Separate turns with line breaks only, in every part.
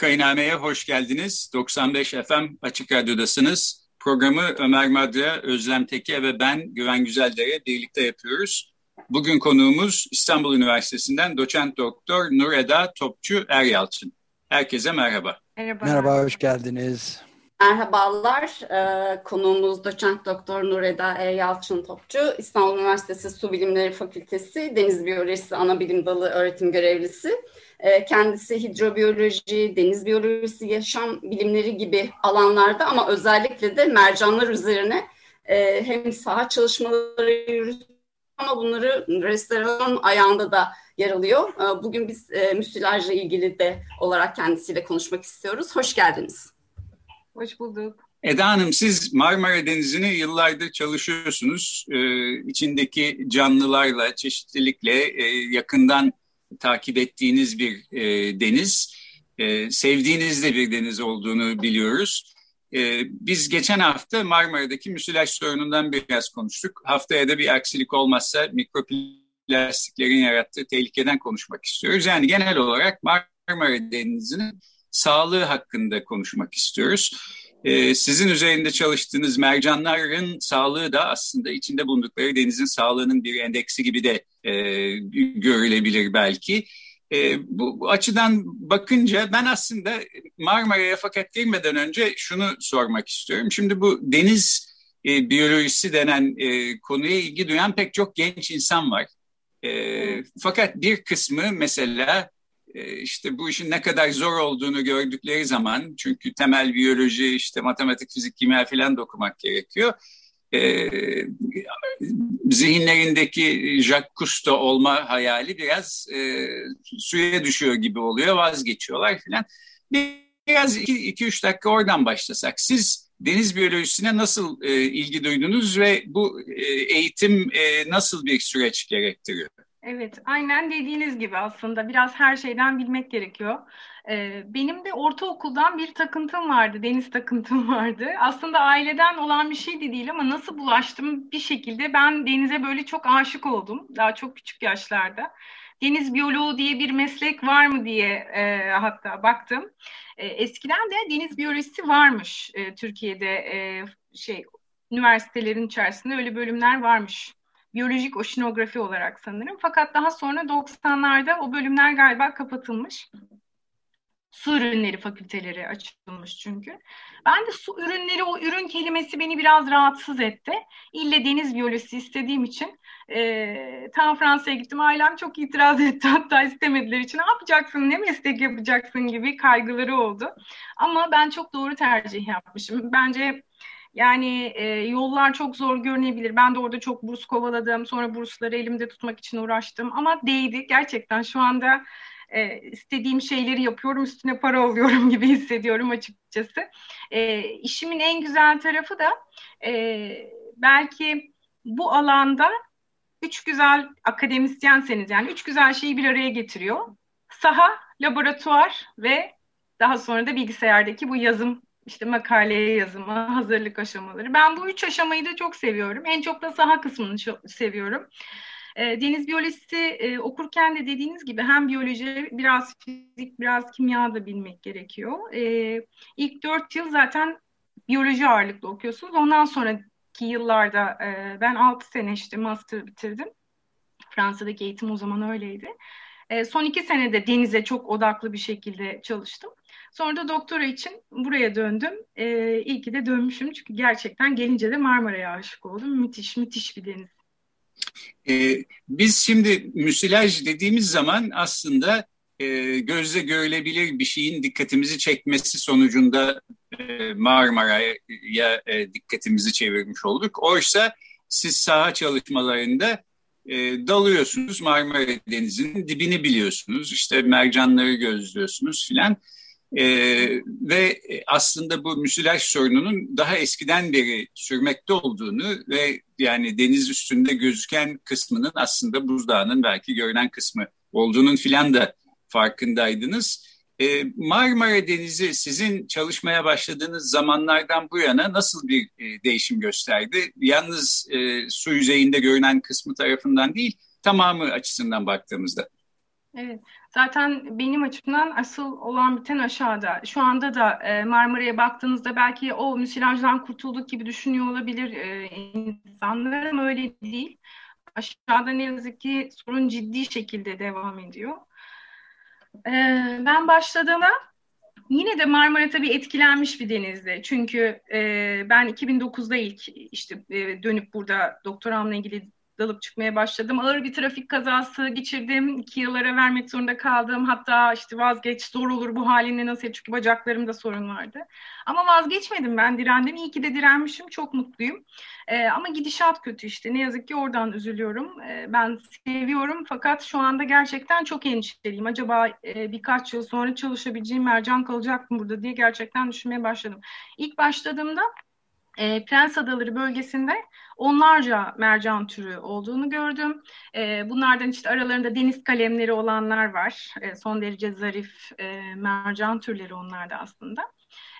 Vakainame'ye hoş geldiniz. 95 FM Açık Radyo'dasınız. Programı Ömer Madra, Özlem Teke ve ben Güven Güzeldere birlikte yapıyoruz. Bugün konuğumuz İstanbul Üniversitesi'nden doçent doktor Nureda Topçu Eryalçın. Herkese merhaba.
Merhaba, merhaba hoş geldiniz.
Merhabalar, ee, konuğumuz doçent doktor Nureda E. Yalçın Topçu, İstanbul Üniversitesi Su Bilimleri Fakültesi Deniz Biyolojisi Anabilim Dalı öğretim görevlisi. Ee, kendisi hidrobiyoloji, deniz biyolojisi, yaşam bilimleri gibi alanlarda ama özellikle de mercanlar üzerine e, hem saha çalışmaları yürütüyor ama bunları restoran ayağında da yer alıyor. Ee, bugün biz e, müsilajla ilgili de olarak kendisiyle konuşmak istiyoruz. Hoş geldiniz.
Hoş bulduk.
Eda Hanım siz Marmara Denizi'ni yıllardır çalışıyorsunuz. Ee, içindeki canlılarla, çeşitlilikle e, yakından takip ettiğiniz bir e, deniz. E, sevdiğiniz de bir deniz olduğunu biliyoruz. E, biz geçen hafta Marmara'daki müsilaj sorunundan biraz konuştuk. Haftaya da bir aksilik olmazsa mikroplastiklerin yarattığı tehlikeden konuşmak istiyoruz. Yani genel olarak Marmara Denizi'nin sağlığı hakkında konuşmak istiyoruz. Ee, sizin üzerinde çalıştığınız mercanların sağlığı da aslında içinde bulundukları denizin sağlığının bir endeksi gibi de e, görülebilir belki. E, bu, bu açıdan bakınca ben aslında Marmara'ya fakat girmeden önce şunu sormak istiyorum. Şimdi bu deniz e, biyolojisi denen e, konuya ilgi duyan pek çok genç insan var. E, fakat bir kısmı mesela işte bu işin ne kadar zor olduğunu gördükleri zaman çünkü temel biyoloji işte matematik, fizik, kimya falan da okumak gerekiyor. E, zihinlerindeki Jacques Cousteau olma hayali biraz e, suya düşüyor gibi oluyor vazgeçiyorlar filan. Biraz iki, iki üç dakika oradan başlasak. Siz deniz biyolojisine nasıl e, ilgi duydunuz ve bu e, eğitim e, nasıl bir süreç gerektiriyor?
Evet, aynen dediğiniz gibi aslında biraz her şeyden bilmek gerekiyor. Ee, benim de ortaokuldan bir takıntım vardı, deniz takıntım vardı. Aslında aileden olan bir şey de değil ama nasıl bulaştım bir şekilde ben denize böyle çok aşık oldum. Daha çok küçük yaşlarda. Deniz biyoloğu diye bir meslek var mı diye e, hatta baktım. E, eskiden de deniz biyolojisi varmış e, Türkiye'de e, şey üniversitelerin içerisinde öyle bölümler varmış biyolojik oşinografi olarak sanırım. Fakat daha sonra 90'larda o bölümler galiba kapatılmış. Su ürünleri fakülteleri açılmış çünkü. Ben de su ürünleri, o ürün kelimesi beni biraz rahatsız etti. İlle deniz biyolojisi istediğim için e, tam Fransa'ya gittim. Ailem çok itiraz etti hatta istemediler için. Ne yapacaksın, ne meslek yapacaksın gibi kaygıları oldu. Ama ben çok doğru tercih yapmışım. Bence yani e, yollar çok zor görünebilir. Ben de orada çok burs kovaladım. Sonra bursları elimde tutmak için uğraştım. Ama değdi. Gerçekten şu anda e, istediğim şeyleri yapıyorum. Üstüne para alıyorum gibi hissediyorum açıkçası. E, işimin en güzel tarafı da e, belki bu alanda üç güzel akademisyenseniz yani üç güzel şeyi bir araya getiriyor. Saha, laboratuvar ve daha sonra da bilgisayardaki bu yazım işte makaleye yazımı, hazırlık aşamaları. Ben bu üç aşamayı da çok seviyorum. En çok da saha kısmını çok seviyorum. E, deniz biyolojisi e, okurken de dediğiniz gibi hem biyoloji, biraz fizik, biraz kimya da bilmek gerekiyor. E, ilk dört yıl zaten biyoloji ağırlıklı okuyorsunuz. Ondan sonraki yıllarda e, ben altı sene işte master bitirdim. Fransa'daki eğitim o zaman öyleydi. E, son iki senede denize çok odaklı bir şekilde çalıştım. Sonra da doktora için buraya döndüm. Ee, iyi ki de dönmüşüm çünkü gerçekten gelince de Marmara'ya aşık oldum. Müthiş, müthiş bir deniz.
Ee, biz şimdi müsilaj dediğimiz zaman aslında e, gözle görülebilir bir şeyin dikkatimizi çekmesi sonucunda e, Marmara'ya e, dikkatimizi çevirmiş olduk. Oysa siz saha çalışmalarında e, dalıyorsunuz Marmara Denizi'nin dibini biliyorsunuz. İşte mercanları gözlüyorsunuz filan. E, ve aslında bu müsilaj sorununun daha eskiden beri sürmekte olduğunu ve yani deniz üstünde gözüken kısmının aslında buzdağının belki görünen kısmı olduğunun filan da farkındaydınız. E, Marmara Denizi sizin çalışmaya başladığınız zamanlardan bu yana nasıl bir e, değişim gösterdi? Yalnız e, su yüzeyinde görünen kısmı tarafından değil, tamamı açısından baktığımızda.
Evet, zaten benim açımdan asıl olan biten aşağıda. Şu anda da e, Marmara'ya baktığınızda belki o müsilajdan kurtulduk gibi düşünüyor olabilir e, insanlar ama öyle değil. Aşağıda ne yazık ki sorun ciddi şekilde devam ediyor. E, ben başladığımda yine de Marmara tabii etkilenmiş bir denizdi. Çünkü e, ben 2009'da ilk işte e, dönüp burada doktoramla ilgili dalıp çıkmaya başladım. Ağır bir trafik kazası geçirdim. İki yıllara vermek zorunda kaldım. Hatta işte vazgeç zor olur bu halinle nasıl çünkü bacaklarımda sorun vardı. Ama vazgeçmedim ben direndim. İyi ki de direnmişim. Çok mutluyum. Ee, ama gidişat kötü işte. Ne yazık ki oradan üzülüyorum. Ee, ben seviyorum fakat şu anda gerçekten çok endişeliyim. Acaba e, birkaç yıl sonra çalışabileceğim mercan kalacak mı burada diye gerçekten düşünmeye başladım. İlk başladığımda e, Prens Adaları bölgesinde onlarca mercan türü olduğunu gördüm. E, bunlardan işte aralarında deniz kalemleri olanlar var. E, son derece zarif e, mercan türleri onlar da aslında.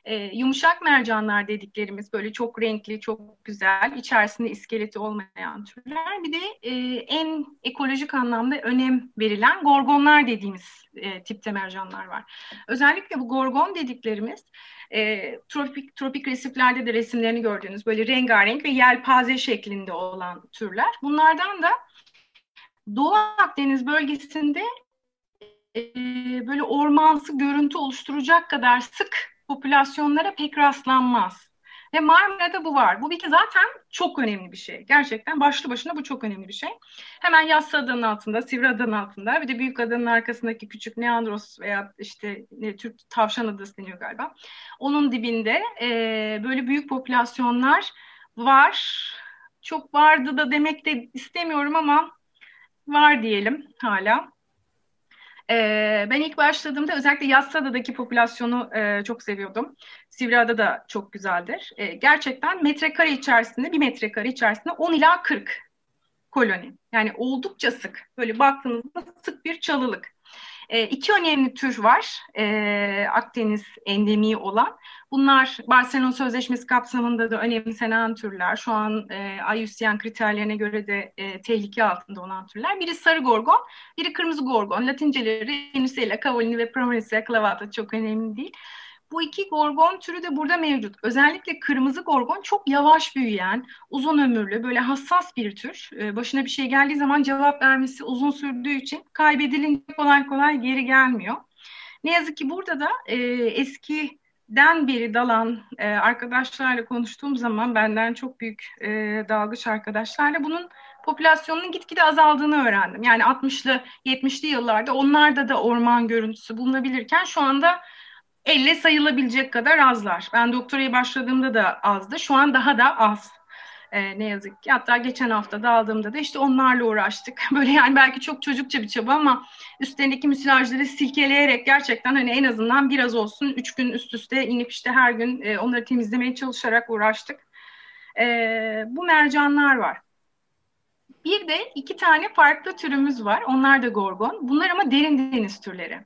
E, yumuşak mercanlar dediklerimiz böyle çok renkli, çok güzel, içerisinde iskeleti olmayan türler. Bir de e, en ekolojik anlamda önem verilen gorgonlar dediğimiz e, tipte mercanlar var. Özellikle bu gorgon dediklerimiz e, tropik tropik resiflerde de resimlerini gördüğünüz böyle rengarenk ve yelpaze şeklinde olan türler. Bunlardan da Doğu Akdeniz bölgesinde e, böyle ormansı görüntü oluşturacak kadar sık popülasyonlara pek rastlanmaz. Ve Marmara'da bu var. Bu bir ki zaten çok önemli bir şey. Gerçekten başlı başına bu çok önemli bir şey. Hemen Yassı Adanın altında, Sivri Adanın altında bir de Büyük Adanın arkasındaki küçük Neandros veya işte ne, Türk Tavşan Adası deniyor galiba. Onun dibinde e, böyle büyük popülasyonlar var. Çok vardı da demek de istemiyorum ama var diyelim hala. Ee, ben ilk başladığımda özellikle Yassıada'daki popülasyonu e, çok seviyordum. Sivriada da çok güzeldir. E, gerçekten metrekare içerisinde, bir metrekare içerisinde 10 ila 40 koloni. Yani oldukça sık. Böyle baktığınızda sık bir çalılık. E, iki önemli tür var e, Akdeniz endemiği olan. Bunlar Barcelona Sözleşmesi kapsamında da önemsenen türler. Şu an e, IUCN kriterlerine göre de e, tehlike altında olan türler. Biri sarı gorgon, biri kırmızı gorgon. Latinceleri Venusella, Cavallini ve Promessia clavata çok önemli değil. Bu iki gorgon türü de burada mevcut. Özellikle kırmızı gorgon çok yavaş büyüyen, uzun ömürlü, böyle hassas bir tür. Ee, başına bir şey geldiği zaman cevap vermesi uzun sürdüğü için kaybedilince kolay kolay geri gelmiyor. Ne yazık ki burada da e, eskiden beri dalan e, arkadaşlarla konuştuğum zaman benden çok büyük e, dalgıç arkadaşlarla bunun popülasyonunun gitgide azaldığını öğrendim. Yani 60'lı 70'li yıllarda onlarda da orman görüntüsü bulunabilirken şu anda elle sayılabilecek kadar azlar. Ben doktoraya başladığımda da azdı. Şu an daha da az. Ee, ne yazık ki. Hatta geçen hafta da aldığımda da işte onlarla uğraştık. Böyle yani belki çok çocukça bir çaba ama üstlerindeki müsilajları silkeleyerek gerçekten hani en azından biraz olsun üç gün üst üste inip işte her gün e, onları temizlemeye çalışarak uğraştık. E, bu mercanlar var. Bir de iki tane farklı türümüz var. Onlar da gorgon. Bunlar ama derin deniz türleri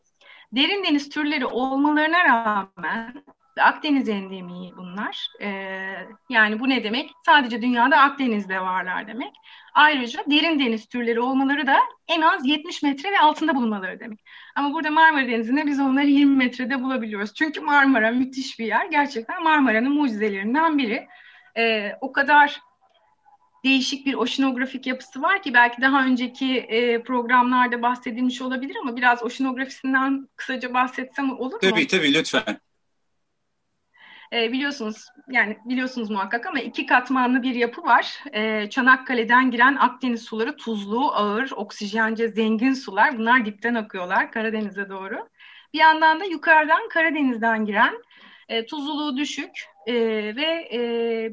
derin deniz türleri olmalarına rağmen Akdeniz endemiği bunlar. Ee, yani bu ne demek? Sadece dünyada Akdeniz'de varlar demek. Ayrıca derin deniz türleri olmaları da en az 70 metre ve altında bulunmaları demek. Ama burada Marmara Denizi'nde biz onları 20 metrede bulabiliyoruz. Çünkü Marmara müthiş bir yer. Gerçekten Marmara'nın mucizelerinden biri. Ee, o kadar değişik bir oşinografik yapısı var ki belki daha önceki e, programlarda bahsedilmiş olabilir ama biraz oşinografisinden kısaca bahsetsem olur mu?
Tabii tabii lütfen.
E, biliyorsunuz yani biliyorsunuz muhakkak ama iki katmanlı bir yapı var. E, Çanakkale'den giren Akdeniz suları tuzlu, ağır, oksijence zengin sular. Bunlar dipten akıyorlar Karadeniz'e doğru. Bir yandan da yukarıdan Karadeniz'den giren e, tuzluluğu düşük e, ve e,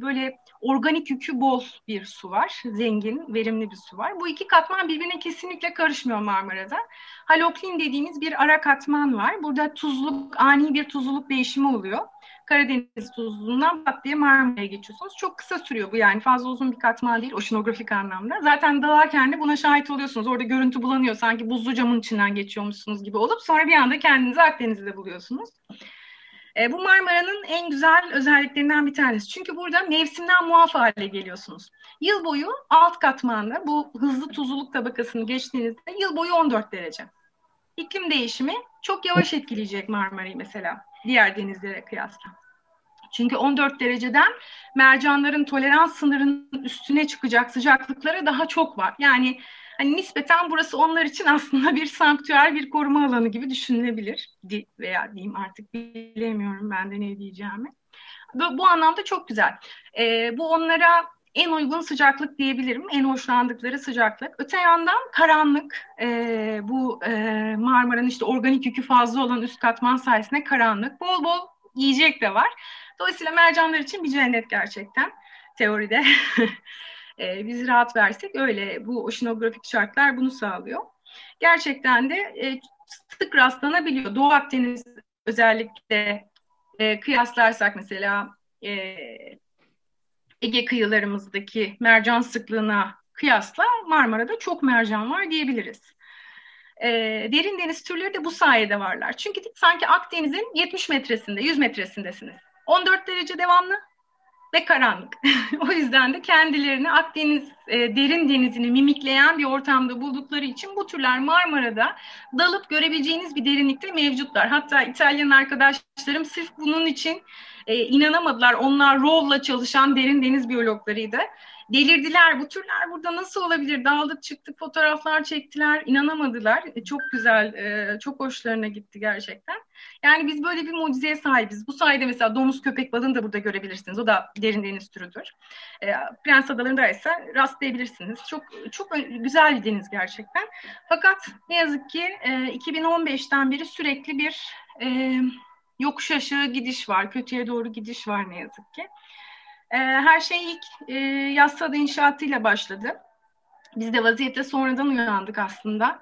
böyle organik yükü bol bir su var. Zengin, verimli bir su var. Bu iki katman birbirine kesinlikle karışmıyor Marmara'da. Haloklin dediğimiz bir ara katman var. Burada tuzluk, ani bir tuzluluk değişimi oluyor. Karadeniz tuzluğundan pat diye Marmara'ya geçiyorsunuz. Çok kısa sürüyor bu yani fazla uzun bir katman değil oşinografik anlamda. Zaten dalarken de buna şahit oluyorsunuz. Orada görüntü bulanıyor sanki buzlu camın içinden geçiyormuşsunuz gibi olup sonra bir anda kendinizi Akdeniz'de buluyorsunuz. E, bu Marmara'nın en güzel özelliklerinden bir tanesi. Çünkü burada mevsimden muaf hale geliyorsunuz. Yıl boyu alt katmanda bu hızlı tuzluluk tabakasını geçtiğinizde yıl boyu 14 derece. İklim değişimi çok yavaş etkileyecek Marmara'yı mesela diğer denizlere kıyasla. Çünkü 14 dereceden mercanların tolerans sınırının üstüne çıkacak sıcaklıkları daha çok var. Yani hani nispeten burası onlar için aslında bir sanktüer, bir koruma alanı gibi düşünülebilir. Veya diyeyim artık bilemiyorum ben de ne diyeceğimi. Bu, bu anlamda çok güzel. Ee, bu onlara en uygun sıcaklık diyebilirim. En hoşlandıkları sıcaklık. Öte yandan karanlık. E, bu e, Marmara'nın işte organik yükü fazla olan üst katman sayesinde karanlık. Bol bol yiyecek de var. Dolayısıyla mercanlar için bir cennet gerçekten teoride. e, biz rahat versek öyle. Bu oşinografik şartlar bunu sağlıyor. Gerçekten de e, sık rastlanabiliyor. Doğu Akdeniz özellikle e, kıyaslarsak mesela e, Ege kıyılarımızdaki mercan sıklığına kıyasla Marmara'da çok mercan var diyebiliriz. E, derin deniz türleri de bu sayede varlar. Çünkü sanki Akdeniz'in 70 metresinde, 100 metresindesiniz. 14 derece devamlı ve karanlık. o yüzden de kendilerini Akdeniz e, derin denizini mimikleyen bir ortamda buldukları için bu türler Marmara'da dalıp görebileceğiniz bir derinlikte mevcutlar. Hatta İtalyan arkadaşlarım sırf bunun için e, inanamadılar. Onlar ROV'la çalışan derin deniz biyologlarıydı. Delirdiler. Bu türler burada nasıl olabilir? Dağıldık çıktık fotoğraflar çektiler. inanamadılar. E, çok güzel, e, çok hoşlarına gitti gerçekten. Yani biz böyle bir mucizeye sahibiz. Bu sayede mesela domuz köpek balığını da burada görebilirsiniz. O da derin deniz türüdür. E, Prens Adaları'nda ise rastlayabilirsiniz. Çok çok güzel bir deniz gerçekten. Fakat ne yazık ki e, 2015'ten beri sürekli bir e, yokuş aşağı gidiş var, kötüye doğru gidiş var ne yazık ki. E, her şey ilk e, Yassıada inşaatıyla başladı. Biz de vaziyette sonradan uyandık aslında.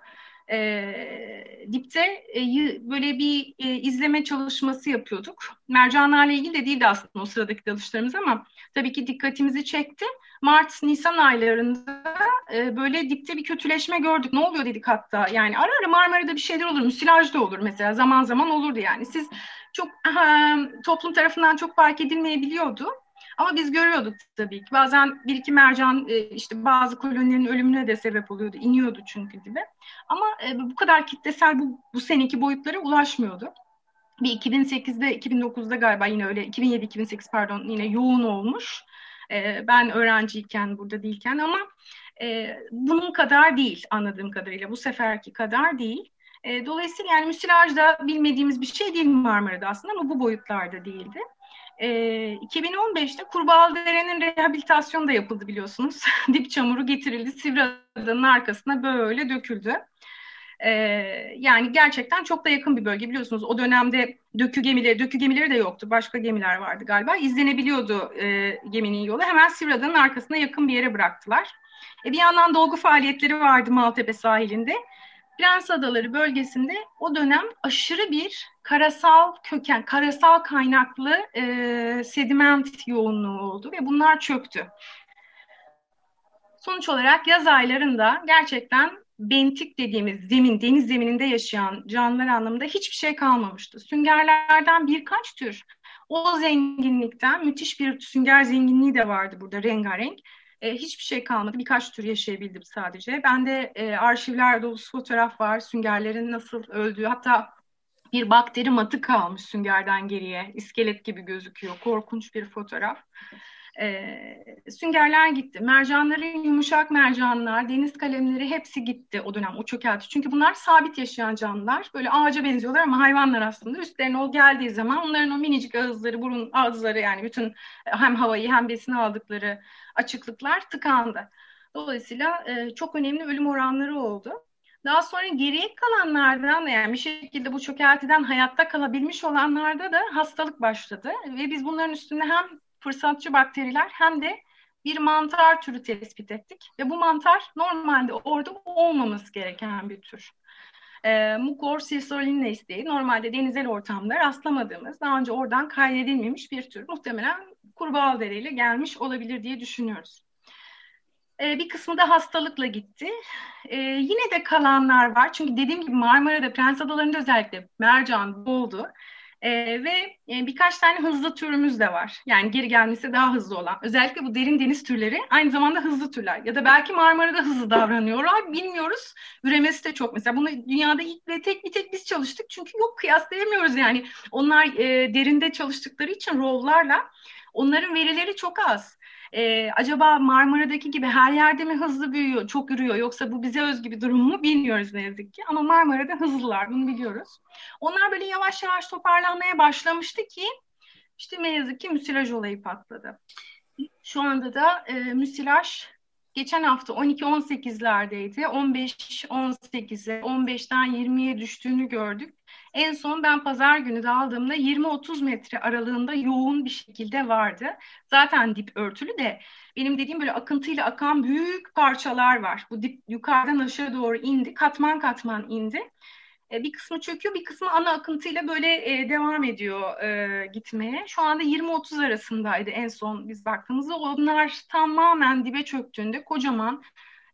E, dipte e, böyle bir e, izleme çalışması yapıyorduk. Mercanlarla ilgili de değildi aslında o sıradaki dalışlarımız ama tabii ki dikkatimizi çekti. Mart-Nisan aylarında e, böyle dipte bir kötüleşme gördük. Ne oluyor dedik hatta. Yani ara ara Marmara'da bir şeyler olur. Müsilaj da olur mesela. Zaman zaman olurdu yani. Siz çok aha, toplum tarafından çok fark edilmeyebiliyordu. Ama biz görüyorduk tabii ki. Bazen bir iki mercan e, işte bazı kolonilerin ölümüne de sebep oluyordu. iniyordu çünkü gibi. Ama e, bu kadar kitlesel bu, bu seneki boyutlara ulaşmıyordu. Bir 2008'de 2009'da galiba yine öyle 2007-2008 pardon yine yoğun olmuş. E, ben öğrenciyken burada değilken ama bunun kadar değil anladığım kadarıyla. Bu seferki kadar değil. Dolayısıyla yani müsilaj da bilmediğimiz bir şey değil Marmara'da aslında ama bu boyutlarda değildi. E, 2015'te Kurbağalıdere'nin rehabilitasyonu da yapıldı biliyorsunuz. Dip çamuru getirildi, Sivriada'nın arkasına böyle döküldü. E, yani gerçekten çok da yakın bir bölge biliyorsunuz. O dönemde dökü gemileri, dökü gemileri de yoktu. Başka gemiler vardı galiba. İzlenebiliyordu e, geminin yolu. Hemen Sivriada'nın arkasına yakın bir yere bıraktılar. E, bir yandan dolgu faaliyetleri vardı Maltepe sahilinde. Prens Adaları bölgesinde o dönem aşırı bir karasal köken, karasal kaynaklı e, sediment yoğunluğu oldu ve bunlar çöktü. Sonuç olarak yaz aylarında gerçekten bentik dediğimiz zemin, deniz zemininde yaşayan canlılar anlamında hiçbir şey kalmamıştı. Süngerlerden birkaç tür o zenginlikten müthiş bir sünger zenginliği de vardı burada rengarenk. E, hiçbir şey kalmadı. Birkaç tür yaşayabildim sadece. Ben de e, arşivler dolusu fotoğraf var. Süngerlerin nasıl öldüğü. Hatta bir bakteri matı kalmış süngerden geriye. İskelet gibi gözüküyor. Korkunç bir fotoğraf. E, süngerler gitti. Mercanların yumuşak mercanlar, deniz kalemleri hepsi gitti o dönem, o çökelti. Çünkü bunlar sabit yaşayan canlılar. Böyle ağaca benziyorlar ama hayvanlar aslında. Üstlerine o geldiği zaman onların o minicik ağızları, burun ağızları yani bütün hem havayı hem besini aldıkları açıklıklar tıkandı. Dolayısıyla e, çok önemli ölüm oranları oldu. Daha sonra geriye kalanlardan yani bir şekilde bu çökeltiden hayatta kalabilmiş olanlarda da hastalık başladı. Ve biz bunların üstünde hem fırsatçı bakteriler hem de bir mantar türü tespit ettik. Ve bu mantar normalde orada olmaması gereken bir tür. E, Mucor sirsolines diye normalde denizel ortamda rastlamadığımız, daha önce oradan kaydedilmemiş bir tür. Muhtemelen kurbağa dereyle gelmiş olabilir diye düşünüyoruz. E, bir kısmı da hastalıkla gitti. E, yine de kalanlar var. Çünkü dediğim gibi Marmara'da, Prens Adaları'nda özellikle mercan boldu. E, ve e, birkaç tane hızlı türümüz de var. Yani geri gelmesi daha hızlı olan. Özellikle bu derin deniz türleri aynı zamanda hızlı türler. Ya da belki Marmara'da hızlı davranıyorlar. Bilmiyoruz. Üremesi de çok. Mesela bunu dünyada ilk ve tek bir tek biz çalıştık. Çünkü yok kıyaslayamıyoruz yani. Onlar e, derinde çalıştıkları için rovlarla onların verileri çok az. Ee, acaba Marmara'daki gibi her yerde mi hızlı büyüyor, çok yürüyor yoksa bu bize özgü bir durum mu bilmiyoruz ne yazık ki. Ama Marmara'da hızlılar bunu biliyoruz. Onlar böyle yavaş yavaş toparlanmaya başlamıştı ki işte ne yazık ki müsilaj olayı patladı. Şu anda da e, müsilaj geçen hafta 12-18'lerdeydi. 15-18'e, 15'ten 20'ye düştüğünü gördük. En son ben pazar günü de aldığımda 20-30 metre aralığında yoğun bir şekilde vardı. Zaten dip örtülü de benim dediğim böyle akıntıyla akan büyük parçalar var. Bu dip yukarıdan aşağı doğru indi, katman katman indi. E, bir kısmı çöküyor, bir kısmı ana akıntıyla böyle e, devam ediyor e, gitmeye. Şu anda 20-30 arasındaydı en son biz baktığımızda. Onlar tamamen dibe çöktüğünde kocaman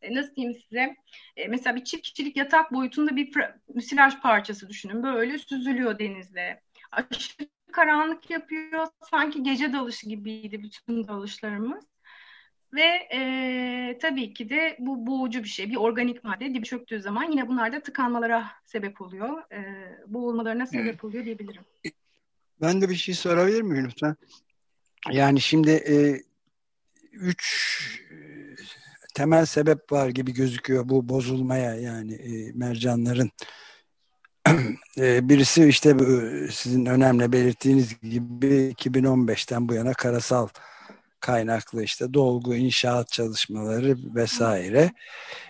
e, nasıl diyeyim size e, mesela bir çift kişilik yatak boyutunda bir müsilaj parçası düşünün. Böyle süzülüyor denizde. Aşırı karanlık yapıyor. Sanki gece dalışı gibiydi bütün dalışlarımız. Ve e, tabii ki de bu boğucu bir şey. Bir organik madde dibi çöktüğü zaman yine bunlar da tıkanmalara sebep oluyor. E, boğulmalarına sebep evet. oluyor diyebilirim.
Ben de bir şey sorabilir miyim lütfen? Yani şimdi e, üç temel sebep var gibi gözüküyor bu bozulmaya yani e, mercanların. e, birisi işte e, sizin önemli belirttiğiniz gibi 2015'ten bu yana karasal kaynaklı işte dolgu, inşaat çalışmaları vesaire.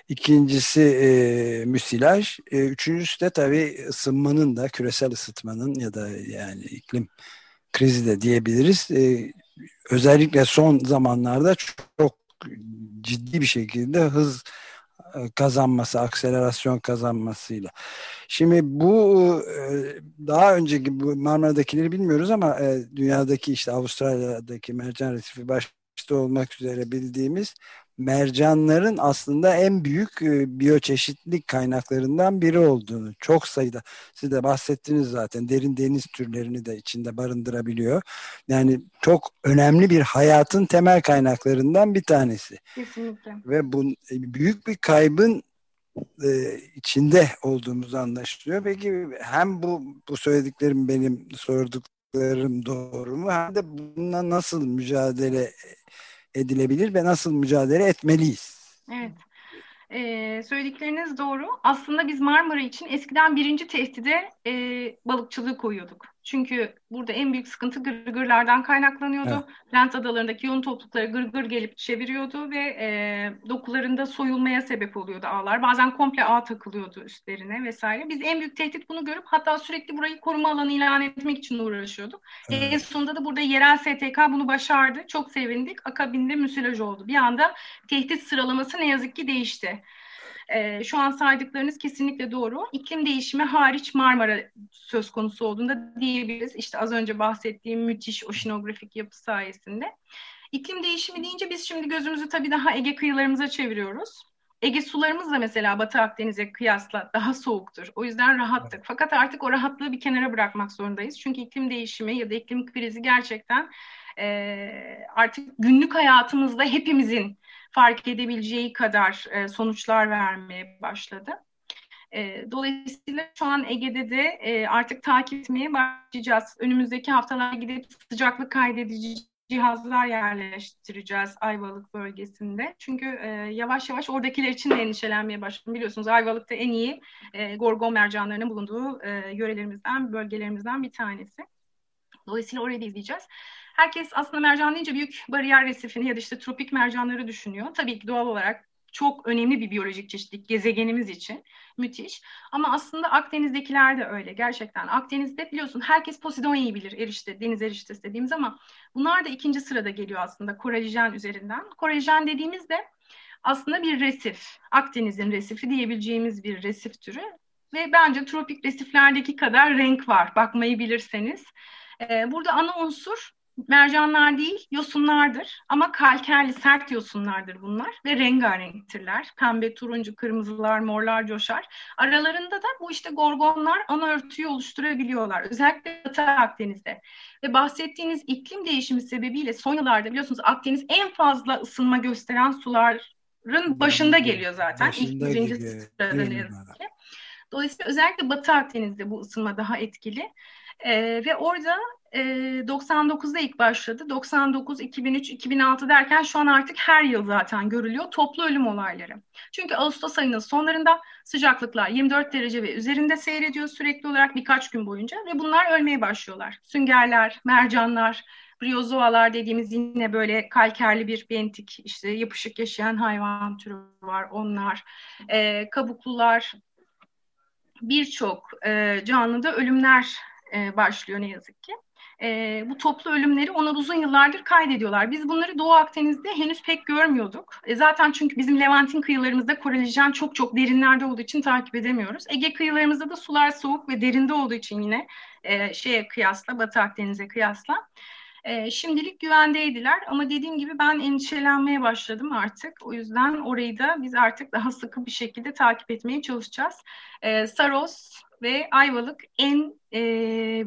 İkincisi e, müsilaj. E, üçüncüsü de tabii ısınmanın da küresel ısıtmanın ya da yani iklim krizi de diyebiliriz. E, özellikle son zamanlarda çok ciddi bir şekilde hız kazanması, akselerasyon kazanmasıyla. Şimdi bu e, daha önceki bu Marmara'dakileri bilmiyoruz ama e, dünyadaki işte Avustralya'daki mercan resifi başta olmak üzere bildiğimiz mercanların aslında en büyük e, biyoçeşitlilik kaynaklarından biri olduğunu çok sayıda siz de bahsettiniz zaten derin deniz türlerini de içinde barındırabiliyor. Yani çok önemli bir hayatın temel kaynaklarından bir tanesi.
Kesinlikle.
Ve bu e, büyük bir kaybın e, içinde olduğumuz anlaşılıyor. Peki hem bu bu söylediklerim benim sorduklarım doğru mu hem de bununla nasıl mücadele edilebilir ve nasıl mücadele etmeliyiz?
Evet. Ee, söyledikleriniz doğru. Aslında biz Marmara için eskiden birinci tehdide e, balıkçılığı koyuyorduk. Çünkü burada en büyük sıkıntı gırgırlardan kaynaklanıyordu. Evet. Lent adalarındaki yoğun toplulukları gırgır gelip çeviriyordu ve e, dokularında soyulmaya sebep oluyordu ağlar. Bazen komple ağ takılıyordu üstlerine vesaire. Biz en büyük tehdit bunu görüp hatta sürekli burayı koruma alanı ilan etmek için uğraşıyorduk. Evet. En sonunda da burada yerel STK bunu başardı. Çok sevindik. Akabinde müsilaj oldu. Bir anda tehdit sıralaması ne yazık ki değişti. E, şu an saydıklarınız kesinlikle doğru. İklim değişimi hariç Marmara söz konusu olduğunda diyebiliriz. İşte az önce bahsettiğim müthiş oşinografik yapı sayesinde. İklim değişimi deyince biz şimdi gözümüzü tabii daha Ege kıyılarımıza çeviriyoruz. Ege sularımız da mesela Batı Akdeniz'e kıyasla daha soğuktur. O yüzden rahattık. Fakat artık o rahatlığı bir kenara bırakmak zorundayız. Çünkü iklim değişimi ya da iklim krizi gerçekten e, artık günlük hayatımızda hepimizin fark edebileceği kadar e, sonuçlar vermeye başladı. E, dolayısıyla şu an Ege'de de e, artık takip etmeye başlayacağız. Önümüzdeki haftalarda gidip sıcaklık kaydedeceğiz cihazlar yerleştireceğiz Ayvalık bölgesinde. Çünkü e, yavaş yavaş oradakiler için de endişelenmeye başladım. Biliyorsunuz Ayvalık'ta en iyi e, gorgon mercanlarının bulunduğu e, yörelerimizden, bölgelerimizden bir tanesi. Dolayısıyla orayı da izleyeceğiz. Herkes aslında mercan deyince büyük bariyer resifini ya da işte tropik mercanları düşünüyor. Tabii ki doğal olarak çok önemli bir biyolojik çeşitlik gezegenimiz için. Müthiş. Ama aslında Akdeniz'dekiler de öyle gerçekten. Akdeniz'de biliyorsun herkes Posidonya'yı bilir erişte, deniz eriştesi dediğimiz ama bunlar da ikinci sırada geliyor aslında koralijen üzerinden. Koralijen dediğimizde aslında bir resif. Akdeniz'in resifi diyebileceğimiz bir resif türü. Ve bence tropik resiflerdeki kadar renk var bakmayı bilirseniz. Ee, burada ana unsur mercanlar değil yosunlardır ama kalkerli sert yosunlardır bunlar ve rengarenktirler. Pembe, turuncu, kırmızılar, morlar coşar. Aralarında da bu işte gorgonlar ana örtüyü oluşturabiliyorlar. Özellikle Batı Akdeniz'de. Ve bahsettiğiniz iklim değişimi sebebiyle son yıllarda biliyorsunuz Akdeniz en fazla ısınma gösteren suların başında geliyor zaten. Başında İlk birinci sırada ne yazık ki. Dolayısıyla özellikle Batı Akdeniz'de bu ısınma daha etkili. Ee, ve orada e, 99'da ilk başladı. 99, 2003, 2006 derken şu an artık her yıl zaten görülüyor toplu ölüm olayları. Çünkü Ağustos ayının sonlarında sıcaklıklar 24 derece ve üzerinde seyrediyor sürekli olarak birkaç gün boyunca ve bunlar ölmeye başlıyorlar. Süngerler, mercanlar, briozoalar dediğimiz yine böyle kalkerli bir bentik işte yapışık yaşayan hayvan türü var onlar. E, kabuklular birçok e, canlıda ölümler e, başlıyor ne yazık ki. E, bu toplu ölümleri onlar uzun yıllardır kaydediyorlar. Biz bunları Doğu Akdeniz'de henüz pek görmüyorduk. E, zaten çünkü bizim Levantin kıyılarımızda korelijen çok çok derinlerde olduğu için takip edemiyoruz. Ege kıyılarımızda da sular soğuk ve derinde olduğu için yine e, şeye kıyasla, Batı Akdeniz'e kıyasla. E, şimdilik güvendeydiler ama dediğim gibi ben endişelenmeye başladım artık. O yüzden orayı da biz artık daha sıkı bir şekilde takip etmeye çalışacağız. E, Saros ve Ayvalık en e,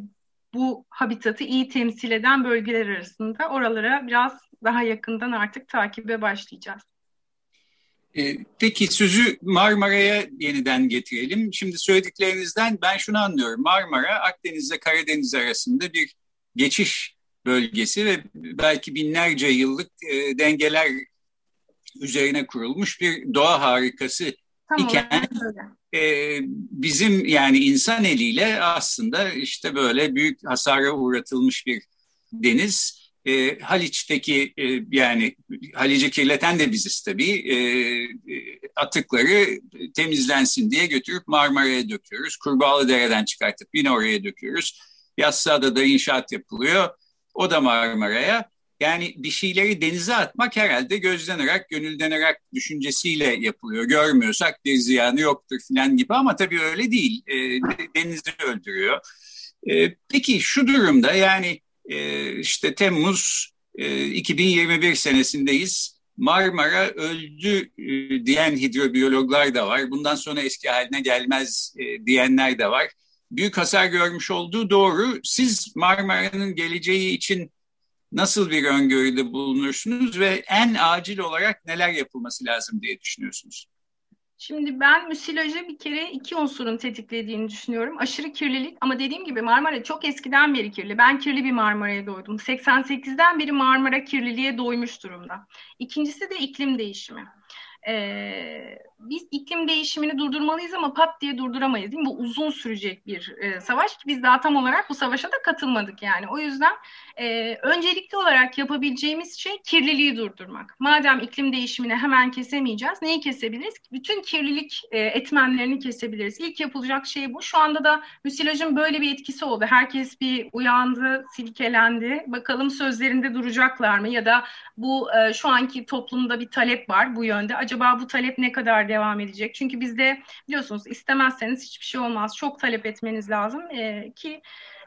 bu habitatı iyi temsil eden bölgeler arasında. Oralara biraz daha yakından artık takibe başlayacağız.
E, peki sözü Marmara'ya yeniden getirelim. Şimdi söylediklerinizden ben şunu anlıyorum. Marmara Akdeniz ile Karadeniz arasında bir geçiş bölgesi ve belki binlerce yıllık e, dengeler üzerine kurulmuş bir doğa harikası tamam, iken e, bizim yani insan eliyle aslında işte böyle büyük hasara uğratılmış bir deniz. E, Haliç'teki e, yani Halic'i kirleten de biziz tabii. E, atıkları temizlensin diye götürüp Marmara'ya döküyoruz. Kurbağalı Dere'den çıkartıp yine oraya döküyoruz. Yassıada'da inşaat yapılıyor. O da Marmara'ya. Yani bir şeyleri denize atmak herhalde gözden ırak, gönülden ırak düşüncesiyle yapılıyor. Görmüyorsak bir ziyanı yoktur falan gibi ama tabii öyle değil. E, denizi öldürüyor. E, peki şu durumda yani e, işte Temmuz e, 2021 senesindeyiz. Marmara öldü e, diyen hidrobiyologlar da var. Bundan sonra eski haline gelmez e, diyenler de var. Büyük hasar görmüş olduğu doğru. Siz Marmara'nın geleceği için nasıl bir öngörüde bulunursunuz ve en acil olarak neler yapılması lazım diye düşünüyorsunuz?
Şimdi ben müsilajı bir kere iki unsurun tetiklediğini düşünüyorum. Aşırı kirlilik ama dediğim gibi Marmara çok eskiden beri kirli. Ben kirli bir Marmara'ya doğdum. 88'den beri Marmara kirliliğe doymuş durumda. İkincisi de iklim değişimi e, biz iklim değişimini durdurmalıyız ama pat diye durduramayız değil mi? Bu uzun sürecek bir e, savaş biz daha tam olarak bu savaşa da katılmadık yani. O yüzden e, öncelikli olarak yapabileceğimiz şey kirliliği durdurmak. Madem iklim değişimini hemen kesemeyeceğiz, neyi kesebiliriz? Bütün kirlilik e, etmenlerini kesebiliriz. İlk yapılacak şey bu. Şu anda da müsilajın böyle bir etkisi oldu. Herkes bir uyandı, silkelendi. Bakalım sözlerinde duracaklar mı? Ya da bu e, şu anki toplumda bir talep var bu yönde. Acaba bu talep ne kadar devam edecek? Çünkü bizde biliyorsunuz istemezseniz hiçbir şey olmaz. Çok talep etmeniz lazım e, ki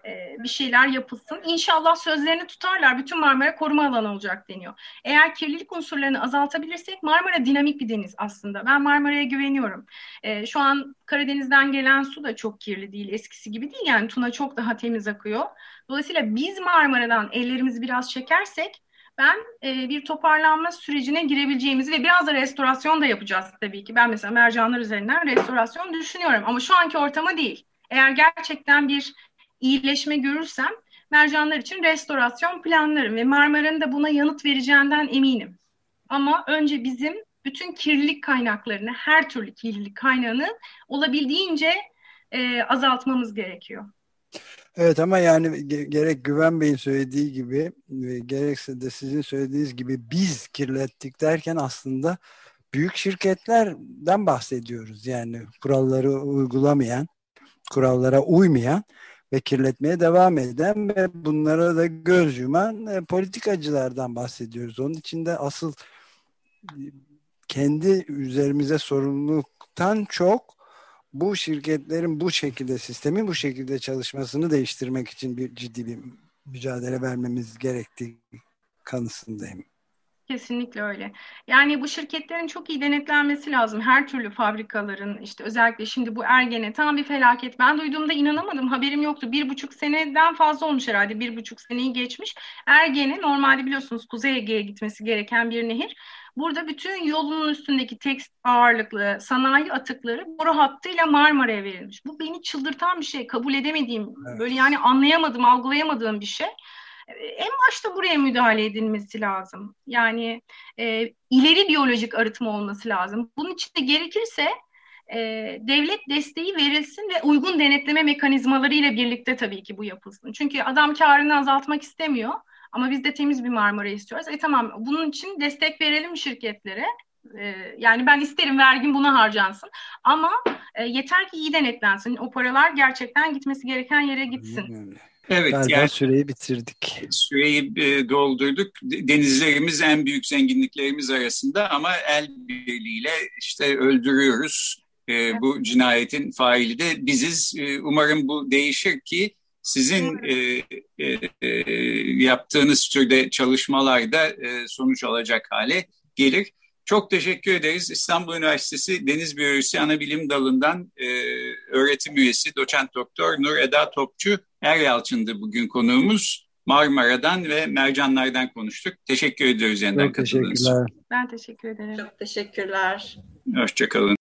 e, bir şeyler yapılsın. İnşallah sözlerini tutarlar. Bütün Marmara koruma alanı olacak deniyor. Eğer kirlilik unsurlarını azaltabilirsek Marmara dinamik bir deniz aslında. Ben Marmara'ya güveniyorum. E, şu an Karadeniz'den gelen su da çok kirli değil. Eskisi gibi değil. Yani Tuna çok daha temiz akıyor. Dolayısıyla biz Marmara'dan ellerimizi biraz çekersek ben e, bir toparlanma sürecine girebileceğimizi ve biraz da restorasyon da yapacağız tabii ki. Ben mesela mercanlar üzerinden restorasyon düşünüyorum ama şu anki ortama değil. Eğer gerçekten bir iyileşme görürsem mercanlar için restorasyon planlarım ve Marmara'nın da buna yanıt vereceğinden eminim. Ama önce bizim bütün kirlilik kaynaklarını, her türlü kirlilik kaynağını olabildiğince e, azaltmamız gerekiyor.
Evet ama yani gerek Güven Bey'in söylediği gibi ve gerekse de sizin söylediğiniz gibi biz kirlettik derken aslında büyük şirketlerden bahsediyoruz. Yani kuralları uygulamayan, kurallara uymayan ve kirletmeye devam eden ve bunlara da göz yuman e, politikacılardan bahsediyoruz. Onun için de asıl kendi üzerimize sorumluluktan çok bu şirketlerin bu şekilde sistemin bu şekilde çalışmasını değiştirmek için bir ciddi bir mücadele vermemiz gerektiği kanısındayım.
Kesinlikle öyle. Yani bu şirketlerin çok iyi denetlenmesi lazım. Her türlü fabrikaların işte özellikle şimdi bu Ergene tam bir felaket. Ben duyduğumda inanamadım. Haberim yoktu. Bir buçuk seneden fazla olmuş herhalde. Bir buçuk seneyi geçmiş. Ergene normalde biliyorsunuz Kuzey Ege'ye gitmesi gereken bir nehir. Burada bütün yolunun üstündeki tekst ağırlıklı sanayi atıkları boru hattıyla Marmara'ya verilmiş. Bu beni çıldırtan bir şey. Kabul edemediğim, evet. böyle yani anlayamadım, algılayamadığım bir şey. En başta buraya müdahale edilmesi lazım. Yani e, ileri biyolojik arıtma olması lazım. Bunun için de gerekirse e, devlet desteği verilsin ve uygun denetleme mekanizmaları ile birlikte tabii ki bu yapılsın. Çünkü adam karını azaltmak istemiyor. Ama biz de temiz bir Marmara istiyoruz. E tamam bunun için destek verelim şirketlere. E, yani ben isterim vergim buna harcansın. Ama e, yeter ki iyi denetlensin. O paralar gerçekten gitmesi gereken yere gitsin.
Evet Galiba yani süreyi bitirdik.
Süreyi e, doldurduk. Denizlerimiz en büyük zenginliklerimiz arasında ama el birliğiyle işte öldürüyoruz. E, bu cinayetin faili de biziz. E, umarım bu değişir ki sizin e, e, e, yaptığınız türde çalışmalarda e, sonuç alacak hale gelir. Çok teşekkür ederiz. İstanbul Üniversitesi Deniz Biyolojisi Anabilim Dalı'ndan e, öğretim üyesi doçent doktor Nur Eda Topçu Er Yalçın'dı bugün konuğumuz. Marmara'dan ve mercanlardan konuştuk. Teşekkür ediyoruz yeniden katıldığınız için.
Ben teşekkür ederim.
Çok teşekkürler.
Hoşçakalın.